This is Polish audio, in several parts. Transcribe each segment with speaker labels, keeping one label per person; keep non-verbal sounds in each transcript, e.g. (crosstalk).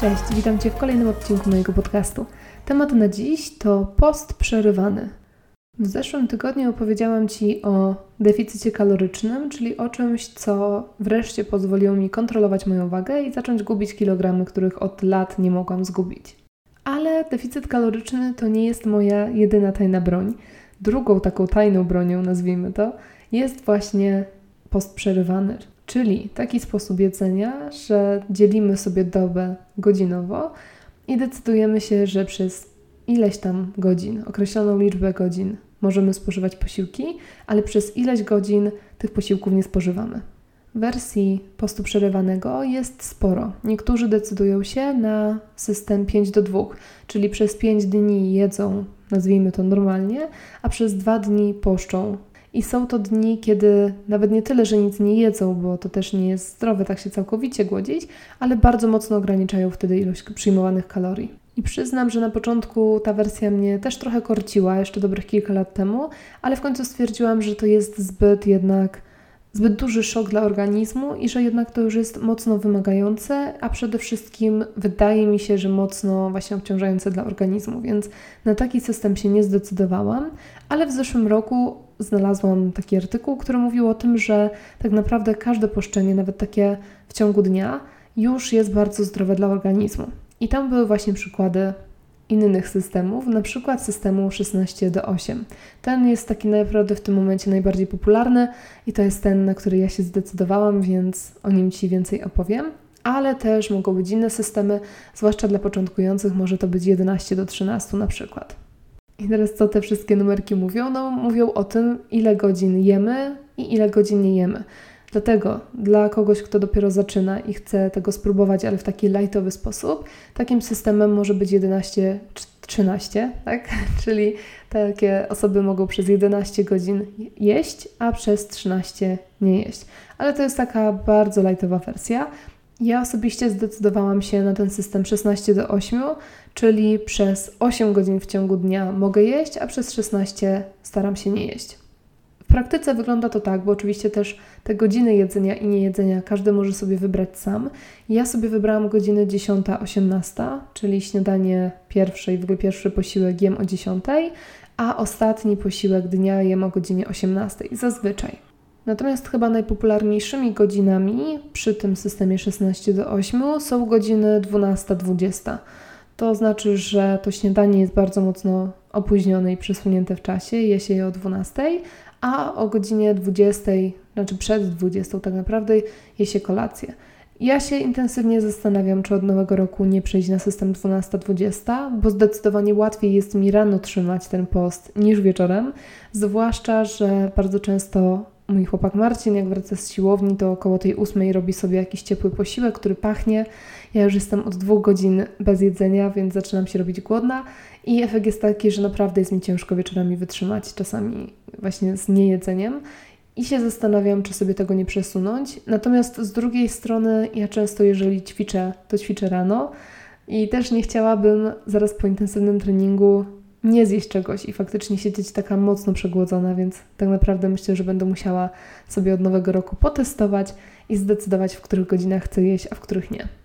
Speaker 1: Cześć, witam Cię w kolejnym odcinku mojego podcastu. Temat na dziś to post przerywany. W zeszłym tygodniu opowiedziałam Ci o deficycie kalorycznym, czyli o czymś, co wreszcie pozwoliło mi kontrolować moją wagę i zacząć gubić kilogramy, których od lat nie mogłam zgubić. Ale deficyt kaloryczny to nie jest moja jedyna tajna broń. Drugą taką tajną bronią, nazwijmy to, jest właśnie post przerywany, czyli taki sposób jedzenia, że dzielimy sobie dobę godzinowo i decydujemy się, że przez ileś tam godzin, określoną liczbę godzin możemy spożywać posiłki, ale przez ileś godzin tych posiłków nie spożywamy. Wersji postu przerywanego jest sporo. Niektórzy decydują się na system 5 do 2, czyli przez 5 dni jedzą, nazwijmy to normalnie, a przez 2 dni poszczą. I są to dni, kiedy nawet nie tyle, że nic nie jedzą, bo to też nie jest zdrowe tak się całkowicie głodzić, ale bardzo mocno ograniczają wtedy ilość przyjmowanych kalorii. I przyznam, że na początku ta wersja mnie też trochę korciła, jeszcze dobrych kilka lat temu, ale w końcu stwierdziłam, że to jest zbyt jednak zbyt duży szok dla organizmu i że jednak to już jest mocno wymagające, a przede wszystkim wydaje mi się, że mocno właśnie obciążające dla organizmu, więc na taki system się nie zdecydowałam, ale w zeszłym roku znalazłam taki artykuł, który mówił o tym, że tak naprawdę każde poszczenie, nawet takie w ciągu dnia, już jest bardzo zdrowe dla organizmu. I tam były właśnie przykłady innych systemów, na przykład systemu 16 do 8. Ten jest taki naprawdę w tym momencie najbardziej popularny i to jest ten, na który ja się zdecydowałam, więc o nim Ci więcej opowiem. Ale też mogą być inne systemy, zwłaszcza dla początkujących może to być 11 do 13 na przykład. I teraz co te wszystkie numerki mówią? No mówią o tym, ile godzin jemy i ile godzin nie jemy. Dlatego dla kogoś, kto dopiero zaczyna i chce tego spróbować, ale w taki lightowy sposób, takim systemem może być 11 13, tak? (laughs) Czyli takie osoby mogą przez 11 godzin jeść, a przez 13 nie jeść. Ale to jest taka bardzo lightowa wersja. Ja osobiście zdecydowałam się na ten system 16 do 8, czyli przez 8 godzin w ciągu dnia mogę jeść, a przez 16 staram się nie jeść praktyce wygląda to tak, bo oczywiście też te godziny jedzenia i niejedzenia każdy może sobie wybrać sam. Ja sobie wybrałam godziny 10-18, czyli śniadanie pierwsze i w ogóle pierwszy posiłek jem o 10, a ostatni posiłek dnia jem o godzinie 18 zazwyczaj. Natomiast chyba najpopularniejszymi godzinami przy tym systemie 16 do 8 są godziny 12-20. To znaczy, że to śniadanie jest bardzo mocno opóźnione i przesunięte w czasie, je się je o 12, a o godzinie 20, znaczy przed 20 tak naprawdę je się kolację. Ja się intensywnie zastanawiam, czy od nowego roku nie przejść na system 12-20, bo zdecydowanie łatwiej jest mi rano trzymać ten post niż wieczorem, zwłaszcza, że bardzo często mój chłopak Marcin, jak wraca z siłowni, to około tej ósmej robi sobie jakiś ciepły posiłek, który pachnie. Ja już jestem od dwóch godzin bez jedzenia, więc zaczynam się robić głodna i efekt jest taki, że naprawdę jest mi ciężko wieczorami wytrzymać, czasami właśnie z niejedzeniem. I się zastanawiam, czy sobie tego nie przesunąć. Natomiast z drugiej strony, ja często, jeżeli ćwiczę, to ćwiczę rano i też nie chciałabym zaraz po intensywnym treningu nie zjeść czegoś i faktycznie siedzieć taka mocno przegłodzona, więc tak naprawdę myślę, że będę musiała sobie od nowego roku potestować i zdecydować, w których godzinach chcę jeść, a w których nie.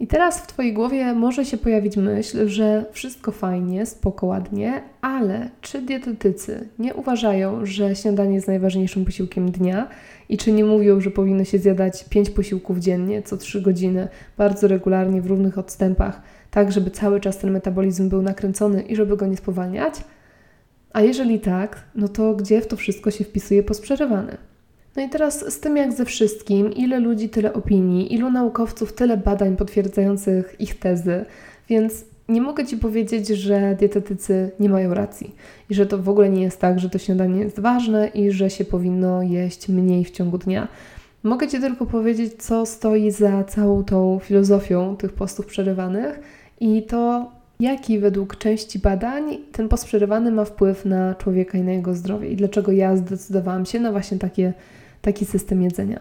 Speaker 1: I teraz w Twojej głowie może się pojawić myśl, że wszystko fajnie, spoko, ładnie, ale czy dietetycy nie uważają, że śniadanie jest najważniejszym posiłkiem dnia i czy nie mówią, że powinno się zjadać 5 posiłków dziennie, co 3 godziny, bardzo regularnie, w równych odstępach, tak żeby cały czas ten metabolizm był nakręcony i żeby go nie spowalniać? A jeżeli tak, no to gdzie w to wszystko się wpisuje posprzerywany? No i teraz z tym jak ze wszystkim, ile ludzi, tyle opinii, ilu naukowców, tyle badań potwierdzających ich tezy, więc nie mogę Ci powiedzieć, że dietetycy nie mają racji i że to w ogóle nie jest tak, że to śniadanie jest ważne i że się powinno jeść mniej w ciągu dnia. Mogę Ci tylko powiedzieć, co stoi za całą tą filozofią tych postów przerywanych i to, jaki według części badań ten post przerywany ma wpływ na człowieka i na jego zdrowie i dlaczego ja zdecydowałam się na właśnie takie taki system jedzenia?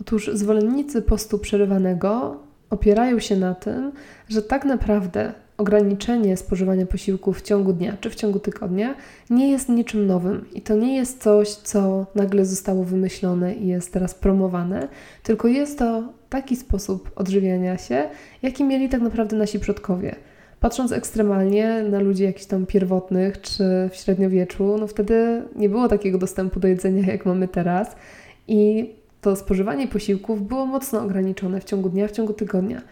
Speaker 1: Otóż zwolennicy postu przerywanego opierają się na tym, że tak naprawdę ograniczenie spożywania posiłków w ciągu dnia czy w ciągu tygodnia nie jest niczym nowym i to nie jest coś, co nagle zostało wymyślone i jest teraz promowane, tylko jest to taki sposób odżywiania się, jaki mieli tak naprawdę nasi przodkowie. Patrząc ekstremalnie na ludzi jakichś tam pierwotnych czy w średniowieczu, no wtedy nie było takiego dostępu do jedzenia, jak mamy teraz. I to spożywanie posiłków było mocno ograniczone w ciągu dnia, w ciągu tygodnia.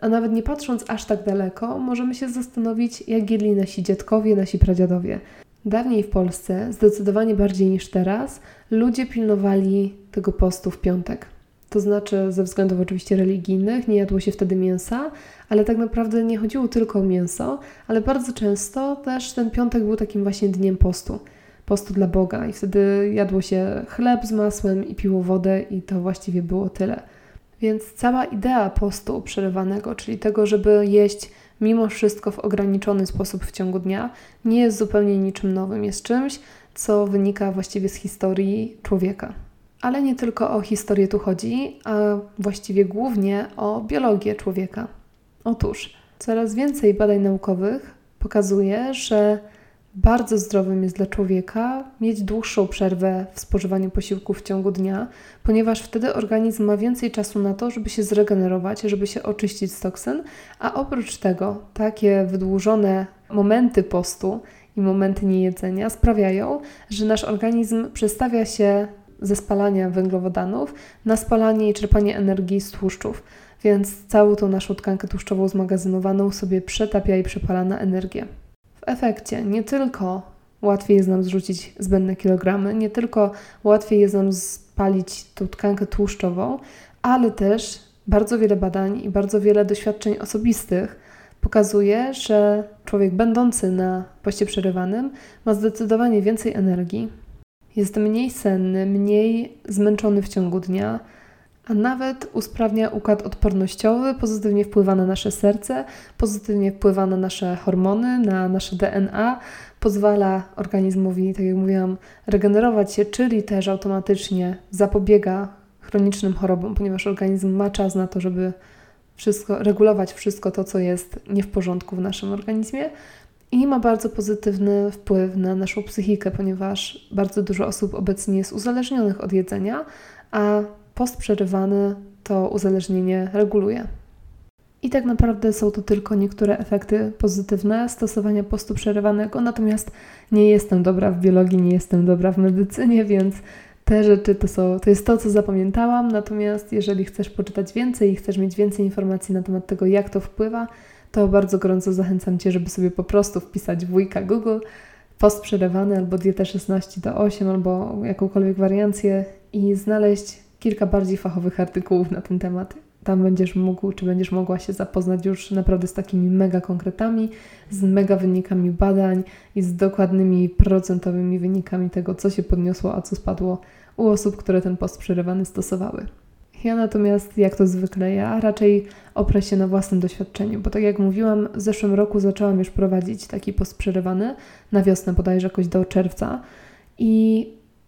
Speaker 1: A nawet nie patrząc aż tak daleko, możemy się zastanowić, jak jedli nasi dziadkowie, nasi pradziadowie. Dawniej w Polsce, zdecydowanie bardziej niż teraz, ludzie pilnowali tego postu w piątek. To znaczy, ze względów oczywiście religijnych, nie jadło się wtedy mięsa, ale tak naprawdę nie chodziło tylko o mięso, ale bardzo często też ten piątek był takim właśnie dniem postu. Postu dla Boga, i wtedy jadło się chleb z masłem i piło wodę, i to właściwie było tyle. Więc cała idea postu przerywanego, czyli tego, żeby jeść mimo wszystko w ograniczony sposób w ciągu dnia, nie jest zupełnie niczym nowym. Jest czymś, co wynika właściwie z historii człowieka. Ale nie tylko o historię tu chodzi, a właściwie głównie o biologię człowieka. Otóż coraz więcej badań naukowych pokazuje, że bardzo zdrowym jest dla człowieka mieć dłuższą przerwę w spożywaniu posiłków w ciągu dnia, ponieważ wtedy organizm ma więcej czasu na to, żeby się zregenerować, żeby się oczyścić z toksyn, a oprócz tego takie wydłużone momenty postu i momenty niejedzenia sprawiają, że nasz organizm przestawia się ze spalania węglowodanów na spalanie i czerpanie energii z tłuszczów, więc całą tą naszą tkankę tłuszczową zmagazynowaną sobie przetapia i przepala na energię. Efekcie nie tylko łatwiej jest nam zrzucić zbędne kilogramy, nie tylko łatwiej jest nam spalić tą tkankę tłuszczową, ale też bardzo wiele badań i bardzo wiele doświadczeń osobistych pokazuje, że człowiek będący na poście przerywanym ma zdecydowanie więcej energii, jest mniej senny, mniej zmęczony w ciągu dnia, a nawet usprawnia układ odpornościowy, pozytywnie wpływa na nasze serce, pozytywnie wpływa na nasze hormony, na nasze DNA, pozwala organizmowi, tak jak mówiłam, regenerować się, czyli też automatycznie zapobiega chronicznym chorobom, ponieważ organizm ma czas na to, żeby wszystko, regulować wszystko to, co jest nie w porządku w naszym organizmie. I ma bardzo pozytywny wpływ na naszą psychikę, ponieważ bardzo dużo osób obecnie jest uzależnionych od jedzenia, a post przerywany to uzależnienie reguluje. I tak naprawdę są to tylko niektóre efekty pozytywne stosowania postu przerywanego, natomiast nie jestem dobra w biologii, nie jestem dobra w medycynie, więc te rzeczy to, są, to jest to, co zapamiętałam. Natomiast jeżeli chcesz poczytać więcej i chcesz mieć więcej informacji na temat tego, jak to wpływa, to bardzo gorąco zachęcam Cię, żeby sobie po prostu wpisać wujka Google post albo dietę 16 do 8 albo jakąkolwiek wariancję i znaleźć kilka bardziej fachowych artykułów na ten temat. Tam będziesz mógł, czy będziesz mogła się zapoznać już naprawdę z takimi mega konkretami, z mega wynikami badań i z dokładnymi procentowymi wynikami tego, co się podniosło, a co spadło u osób, które ten post przerywany stosowały. Ja natomiast, jak to zwykle ja, raczej oprę się na własnym doświadczeniu, bo tak jak mówiłam, w zeszłym roku zaczęłam już prowadzić taki post przerywany, na wiosnę bodajże jakoś do czerwca i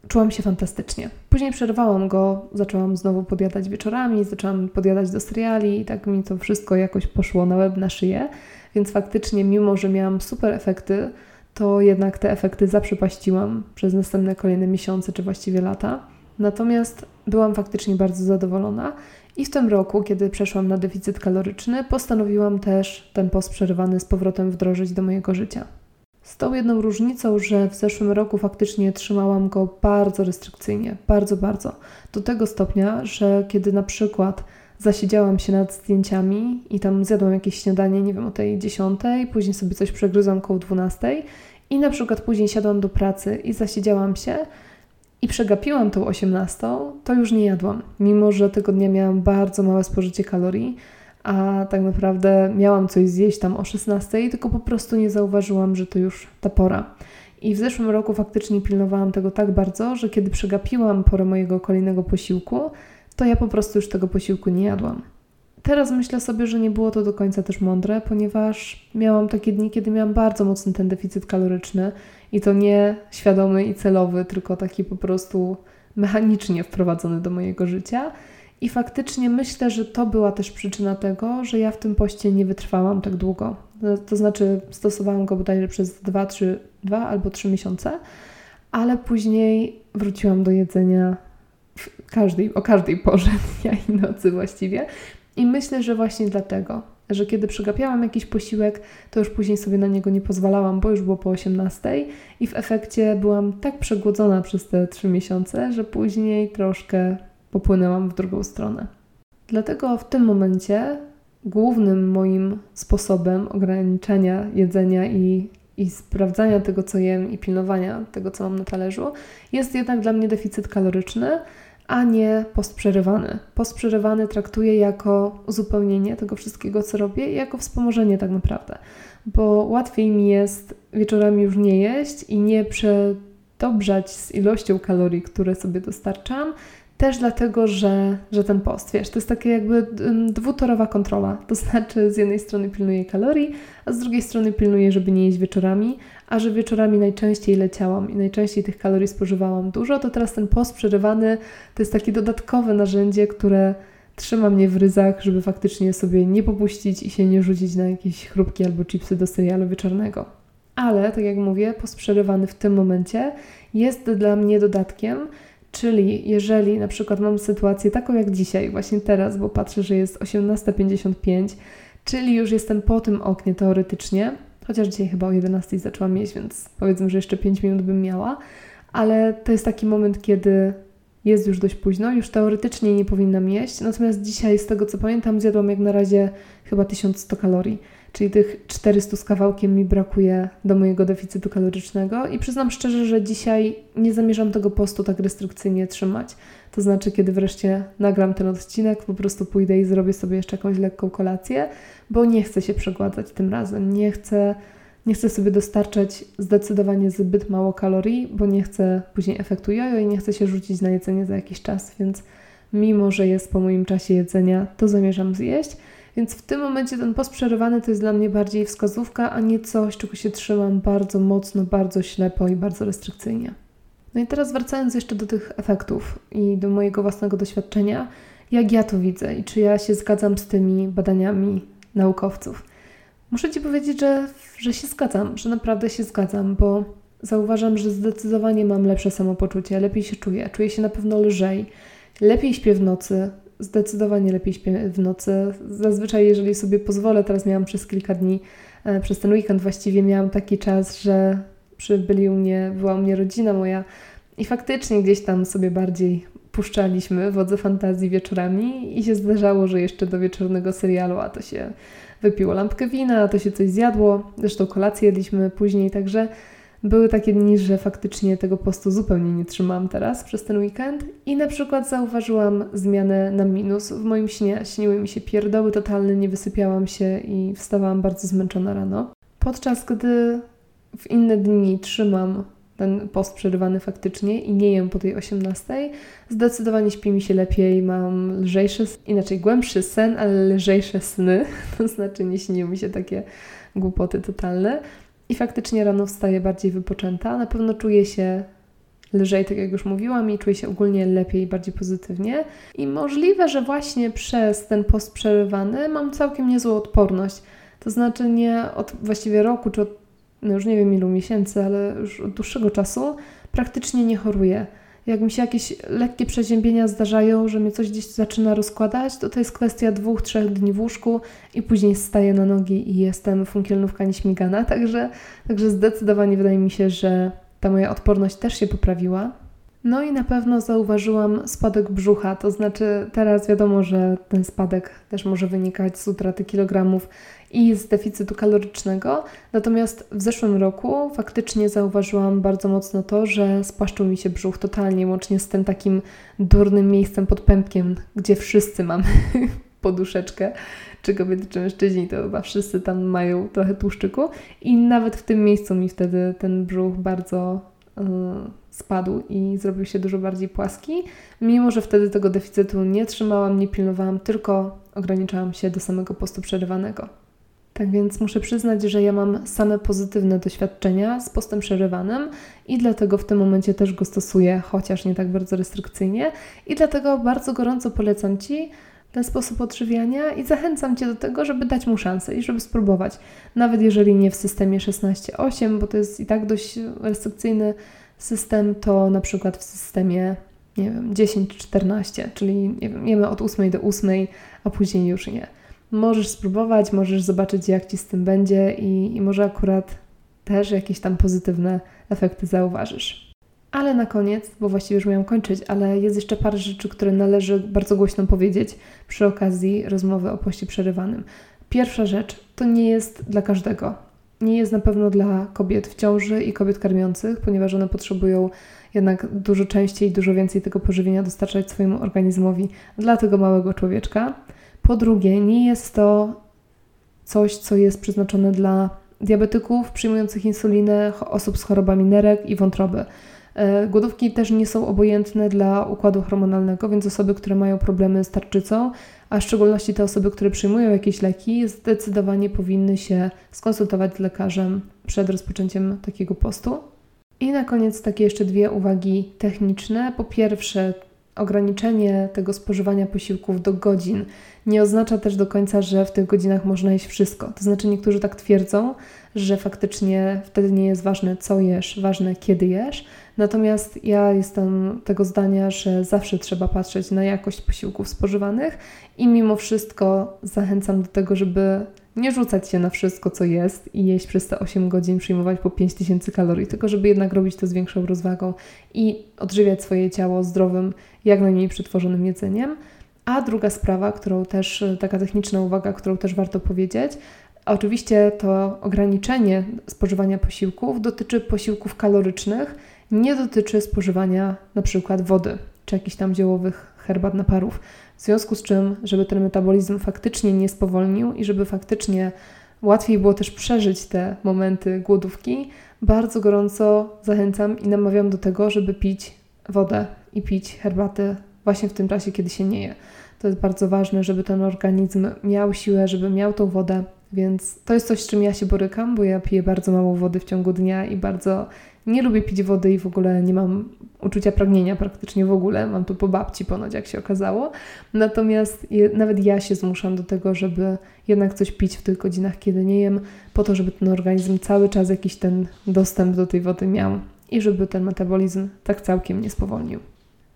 Speaker 1: czułam się fantastycznie. Później przerwałam go, zaczęłam znowu podjadać wieczorami, zaczęłam podjadać do seriali i tak mi to wszystko jakoś poszło na łeb, na szyję, więc faktycznie mimo, że miałam super efekty, to jednak te efekty zaprzepaściłam przez następne kolejne miesiące, czy właściwie lata. Natomiast byłam faktycznie bardzo zadowolona i w tym roku, kiedy przeszłam na deficyt kaloryczny, postanowiłam też ten post przerywany z powrotem wdrożyć do mojego życia. Z tą jedną różnicą, że w zeszłym roku faktycznie trzymałam go bardzo restrykcyjnie, bardzo, bardzo. Do tego stopnia, że kiedy na przykład zasiedziałam się nad zdjęciami i tam zjadłam jakieś śniadanie, nie wiem, o tej dziesiątej, później sobie coś przegryzłam koło dwunastej i na przykład później siadłam do pracy i zasiedziałam się i przegapiłam tą osiemnastą, to już nie jadłam. Mimo, że tego dnia miałam bardzo małe spożycie kalorii, a tak naprawdę miałam coś zjeść tam o 16, tylko po prostu nie zauważyłam, że to już ta pora. I w zeszłym roku faktycznie pilnowałam tego tak bardzo, że kiedy przegapiłam porę mojego kolejnego posiłku, to ja po prostu już tego posiłku nie jadłam. Teraz myślę sobie, że nie było to do końca też mądre, ponieważ miałam takie dni, kiedy miałam bardzo mocny ten deficyt kaloryczny i to nie świadomy i celowy, tylko taki po prostu mechanicznie wprowadzony do mojego życia. I faktycznie myślę, że to była też przyczyna tego, że ja w tym poście nie wytrwałam tak długo. To znaczy, stosowałam go bodajże przez 2, 3, 2 albo 3 miesiące, ale później wróciłam do jedzenia każdej, o każdej porze (laughs) dnia i nocy właściwie. I myślę, że właśnie dlatego, że kiedy przegapiałam jakiś posiłek, to już później sobie na niego nie pozwalałam, bo już było po 18 i w efekcie byłam tak przegłodzona przez te 3 miesiące, że później troszkę popłynęłam w drugą stronę. Dlatego w tym momencie głównym moim sposobem ograniczenia jedzenia i, i sprawdzania tego, co jem i pilnowania tego, co mam na talerzu, jest jednak dla mnie deficyt kaloryczny, a nie post przerywany. Post przerywany traktuję jako uzupełnienie tego wszystkiego, co robię i jako wspomożenie tak naprawdę, bo łatwiej mi jest wieczorami już nie jeść i nie przedobrzać z ilością kalorii, które sobie dostarczam, też dlatego, że, że ten post, wiesz, to jest takie jakby dwutorowa kontrola. To znaczy, z jednej strony pilnuję kalorii, a z drugiej strony pilnuję, żeby nie jeść wieczorami, a że wieczorami najczęściej leciałam i najczęściej tych kalorii spożywałam dużo, to teraz ten post przerywany to jest takie dodatkowe narzędzie, które trzyma mnie w ryzach, żeby faktycznie sobie nie popuścić i się nie rzucić na jakieś chrupki albo chipsy do serialu wieczornego. Ale, tak jak mówię, post przerywany w tym momencie jest dla mnie dodatkiem, Czyli jeżeli na przykład mam sytuację taką jak dzisiaj, właśnie teraz, bo patrzę, że jest 18.55, czyli już jestem po tym oknie teoretycznie, chociaż dzisiaj chyba o 11 zaczęłam jeść, więc powiedzmy, że jeszcze 5 minut bym miała, ale to jest taki moment, kiedy jest już dość późno, już teoretycznie nie powinnam jeść, natomiast dzisiaj z tego co pamiętam zjadłam jak na razie chyba 1100 kalorii czyli tych 400 z kawałkiem mi brakuje do mojego deficytu kalorycznego i przyznam szczerze, że dzisiaj nie zamierzam tego postu tak restrykcyjnie trzymać. To znaczy, kiedy wreszcie nagram ten odcinek, po prostu pójdę i zrobię sobie jeszcze jakąś lekką kolację, bo nie chcę się przegładzać tym razem. Nie chcę, nie chcę sobie dostarczać zdecydowanie zbyt mało kalorii, bo nie chcę później efektu jojo i nie chcę się rzucić na jedzenie za jakiś czas, więc mimo, że jest po moim czasie jedzenia, to zamierzam zjeść. Więc w tym momencie ten post przerywany to jest dla mnie bardziej wskazówka, a nie coś, czego się trzymam bardzo mocno, bardzo ślepo i bardzo restrykcyjnie. No i teraz wracając jeszcze do tych efektów i do mojego własnego doświadczenia, jak ja to widzę i czy ja się zgadzam z tymi badaniami naukowców. Muszę Ci powiedzieć, że, że się zgadzam, że naprawdę się zgadzam, bo zauważam, że zdecydowanie mam lepsze samopoczucie, lepiej się czuję, czuję się na pewno lżej, lepiej śpię w nocy, zdecydowanie lepiej śpię w nocy. Zazwyczaj, jeżeli sobie pozwolę, teraz miałam przez kilka dni, e, przez ten weekend właściwie miałam taki czas, że przybyli u mnie, była u mnie rodzina moja i faktycznie gdzieś tam sobie bardziej puszczaliśmy wodze fantazji wieczorami i się zdarzało, że jeszcze do wieczornego serialu, a to się wypiło lampkę wina, a to się coś zjadło. Zresztą kolację jedliśmy później, także były takie dni, że faktycznie tego postu zupełnie nie trzymałam teraz przez ten weekend i na przykład zauważyłam zmianę na minus w moim śnie. Śniły mi się pierdoły totalne, nie wysypiałam się i wstawałam bardzo zmęczona rano. Podczas gdy w inne dni trzymam ten post przerywany faktycznie i nie jem po tej 18, zdecydowanie śpi mi się lepiej, mam lżejszy, inaczej głębszy sen, ale lżejsze sny, (laughs) to znaczy nie śniły mi się takie głupoty totalne. I faktycznie rano wstaję bardziej wypoczęta. Na pewno czuję się lżej, tak jak już mówiłam, i czuję się ogólnie lepiej, bardziej pozytywnie. I możliwe, że właśnie przez ten post przerywany mam całkiem niezłą odporność. To znaczy nie od właściwie roku, czy od, no już nie wiem ilu miesięcy, ale już od dłuższego czasu praktycznie nie choruję jak mi się jakieś lekkie przeziębienia zdarzają, że mnie coś gdzieś zaczyna rozkładać, to to jest kwestia dwóch, trzech dni w łóżku i później staję na nogi i jestem funkielnówka nieśmigana. (laughs) Także, także zdecydowanie wydaje mi się, że ta moja odporność też się poprawiła. No i na pewno zauważyłam spadek brzucha, to znaczy teraz wiadomo, że ten spadek też może wynikać z utraty kilogramów i z deficytu kalorycznego. Natomiast w zeszłym roku faktycznie zauważyłam bardzo mocno to, że spłaszczył mi się brzuch totalnie, łącznie z tym takim durnym miejscem pod pępkiem, gdzie wszyscy mamy (laughs) poduszeczkę, czy kobiety, czy mężczyźni, to chyba wszyscy tam mają trochę tłuszczyku i nawet w tym miejscu mi wtedy ten brzuch bardzo yy, spadł i zrobił się dużo bardziej płaski, mimo że wtedy tego deficytu nie trzymałam, nie pilnowałam, tylko ograniczałam się do samego postu przerywanego. Tak więc muszę przyznać, że ja mam same pozytywne doświadczenia z postem przerywanym i dlatego w tym momencie też go stosuję, chociaż nie tak bardzo restrykcyjnie. I dlatego bardzo gorąco polecam Ci ten sposób odżywiania i zachęcam Cię do tego, żeby dać mu szansę i żeby spróbować. Nawet jeżeli nie w systemie 16-8, bo to jest i tak dość restrykcyjny system, to na przykład w systemie nie wiem, 10-14, czyli nie wiem, jemy od 8 do 8, a później już nie. Możesz spróbować, możesz zobaczyć, jak ci z tym będzie, i, i może akurat też jakieś tam pozytywne efekty zauważysz. Ale na koniec, bo właściwie już miałam kończyć, ale jest jeszcze parę rzeczy, które należy bardzo głośno powiedzieć przy okazji rozmowy o poście przerywanym. Pierwsza rzecz, to nie jest dla każdego. Nie jest na pewno dla kobiet w ciąży i kobiet karmiących, ponieważ one potrzebują jednak dużo częściej, dużo więcej tego pożywienia dostarczać swojemu organizmowi dla tego małego człowieczka. Po drugie, nie jest to coś, co jest przeznaczone dla diabetyków przyjmujących insulinę, osób z chorobami nerek i wątroby. E, głodówki też nie są obojętne dla układu hormonalnego, więc osoby, które mają problemy z tarczycą, a w szczególności te osoby, które przyjmują jakieś leki, zdecydowanie powinny się skonsultować z lekarzem przed rozpoczęciem takiego postu. I na koniec takie jeszcze dwie uwagi techniczne. Po pierwsze, ograniczenie tego spożywania posiłków do godzin nie oznacza też do końca, że w tych godzinach można jeść wszystko. To znaczy, niektórzy tak twierdzą, że faktycznie wtedy nie jest ważne, co jesz, ważne, kiedy jesz. Natomiast ja jestem tego zdania, że zawsze trzeba patrzeć na jakość posiłków spożywanych i mimo wszystko zachęcam do tego, żeby nie rzucać się na wszystko, co jest i jeść przez te 8 godzin, przyjmować po 5000 kalorii, tylko żeby jednak robić to z większą rozwagą i odżywiać swoje ciało zdrowym, jak najmniej przetworzonym jedzeniem. A druga sprawa, którą też, taka techniczna uwaga, którą też warto powiedzieć, oczywiście to ograniczenie spożywania posiłków dotyczy posiłków kalorycznych, nie dotyczy spożywania na przykład wody czy jakichś tam ziołowych herbat naparów. W związku z czym, żeby ten metabolizm faktycznie nie spowolnił i żeby faktycznie łatwiej było też przeżyć te momenty głodówki, bardzo gorąco zachęcam i namawiam do tego, żeby pić wodę i pić herbatę właśnie w tym czasie, kiedy się nie je. To jest bardzo ważne, żeby ten organizm miał siłę, żeby miał tą wodę, więc to jest coś, z czym ja się borykam, bo ja piję bardzo mało wody w ciągu dnia i bardzo nie lubię pić wody i w ogóle nie mam uczucia pragnienia praktycznie w ogóle. Mam to po babci ponoć, jak się okazało. Natomiast je, nawet ja się zmuszam do tego, żeby jednak coś pić w tych godzinach, kiedy nie jem, po to, żeby ten organizm cały czas jakiś ten dostęp do tej wody miał i żeby ten metabolizm tak całkiem nie spowolnił.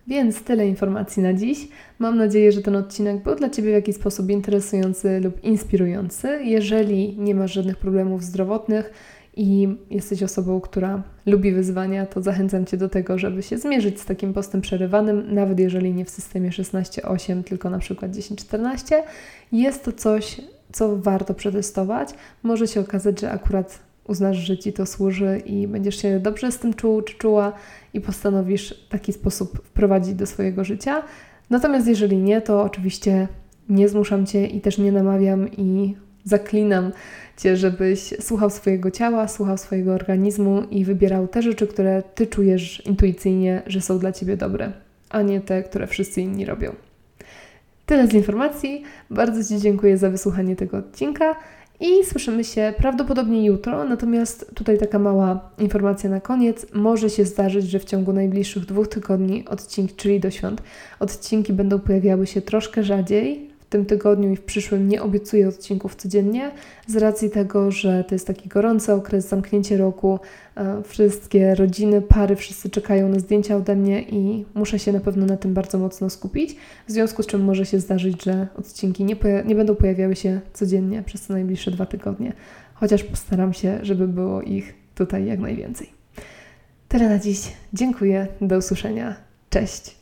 Speaker 1: Więc tyle informacji na dziś. Mam nadzieję, że ten odcinek był dla Ciebie w jakiś sposób interesujący lub inspirujący. Jeżeli nie masz żadnych problemów zdrowotnych, i jesteś osobą, która lubi wyzwania, to zachęcam Cię do tego, żeby się zmierzyć z takim postem przerywanym, nawet jeżeli nie w systemie 16-8, tylko na przykład 10-14. Jest to coś, co warto przetestować. Może się okazać, że akurat uznasz, że Ci to służy i będziesz się dobrze z tym czuł czy czuła i postanowisz taki sposób wprowadzić do swojego życia. Natomiast jeżeli nie, to oczywiście nie zmuszam Cię i też nie namawiam i zaklinam Cię, żebyś słuchał swojego ciała, słuchał swojego organizmu i wybierał te rzeczy, które Ty czujesz intuicyjnie, że są dla Ciebie dobre, a nie te, które wszyscy inni robią. Tyle z informacji. Bardzo Ci dziękuję za wysłuchanie tego odcinka i słyszymy się prawdopodobnie jutro. Natomiast tutaj taka mała informacja na koniec. Może się zdarzyć, że w ciągu najbliższych dwóch tygodni odcinki, czyli do świąt, odcinki będą pojawiały się troszkę rzadziej, tym tygodniu i w przyszłym nie obiecuję odcinków codziennie, z racji tego, że to jest taki gorący okres, zamknięcie roku, e, wszystkie rodziny, pary, wszyscy czekają na zdjęcia ode mnie i muszę się na pewno na tym bardzo mocno skupić, w związku z czym może się zdarzyć, że odcinki nie, nie będą pojawiały się codziennie przez te najbliższe dwa tygodnie, chociaż postaram się, żeby było ich tutaj jak najwięcej. Tyle na dziś. Dziękuję. Do usłyszenia. Cześć.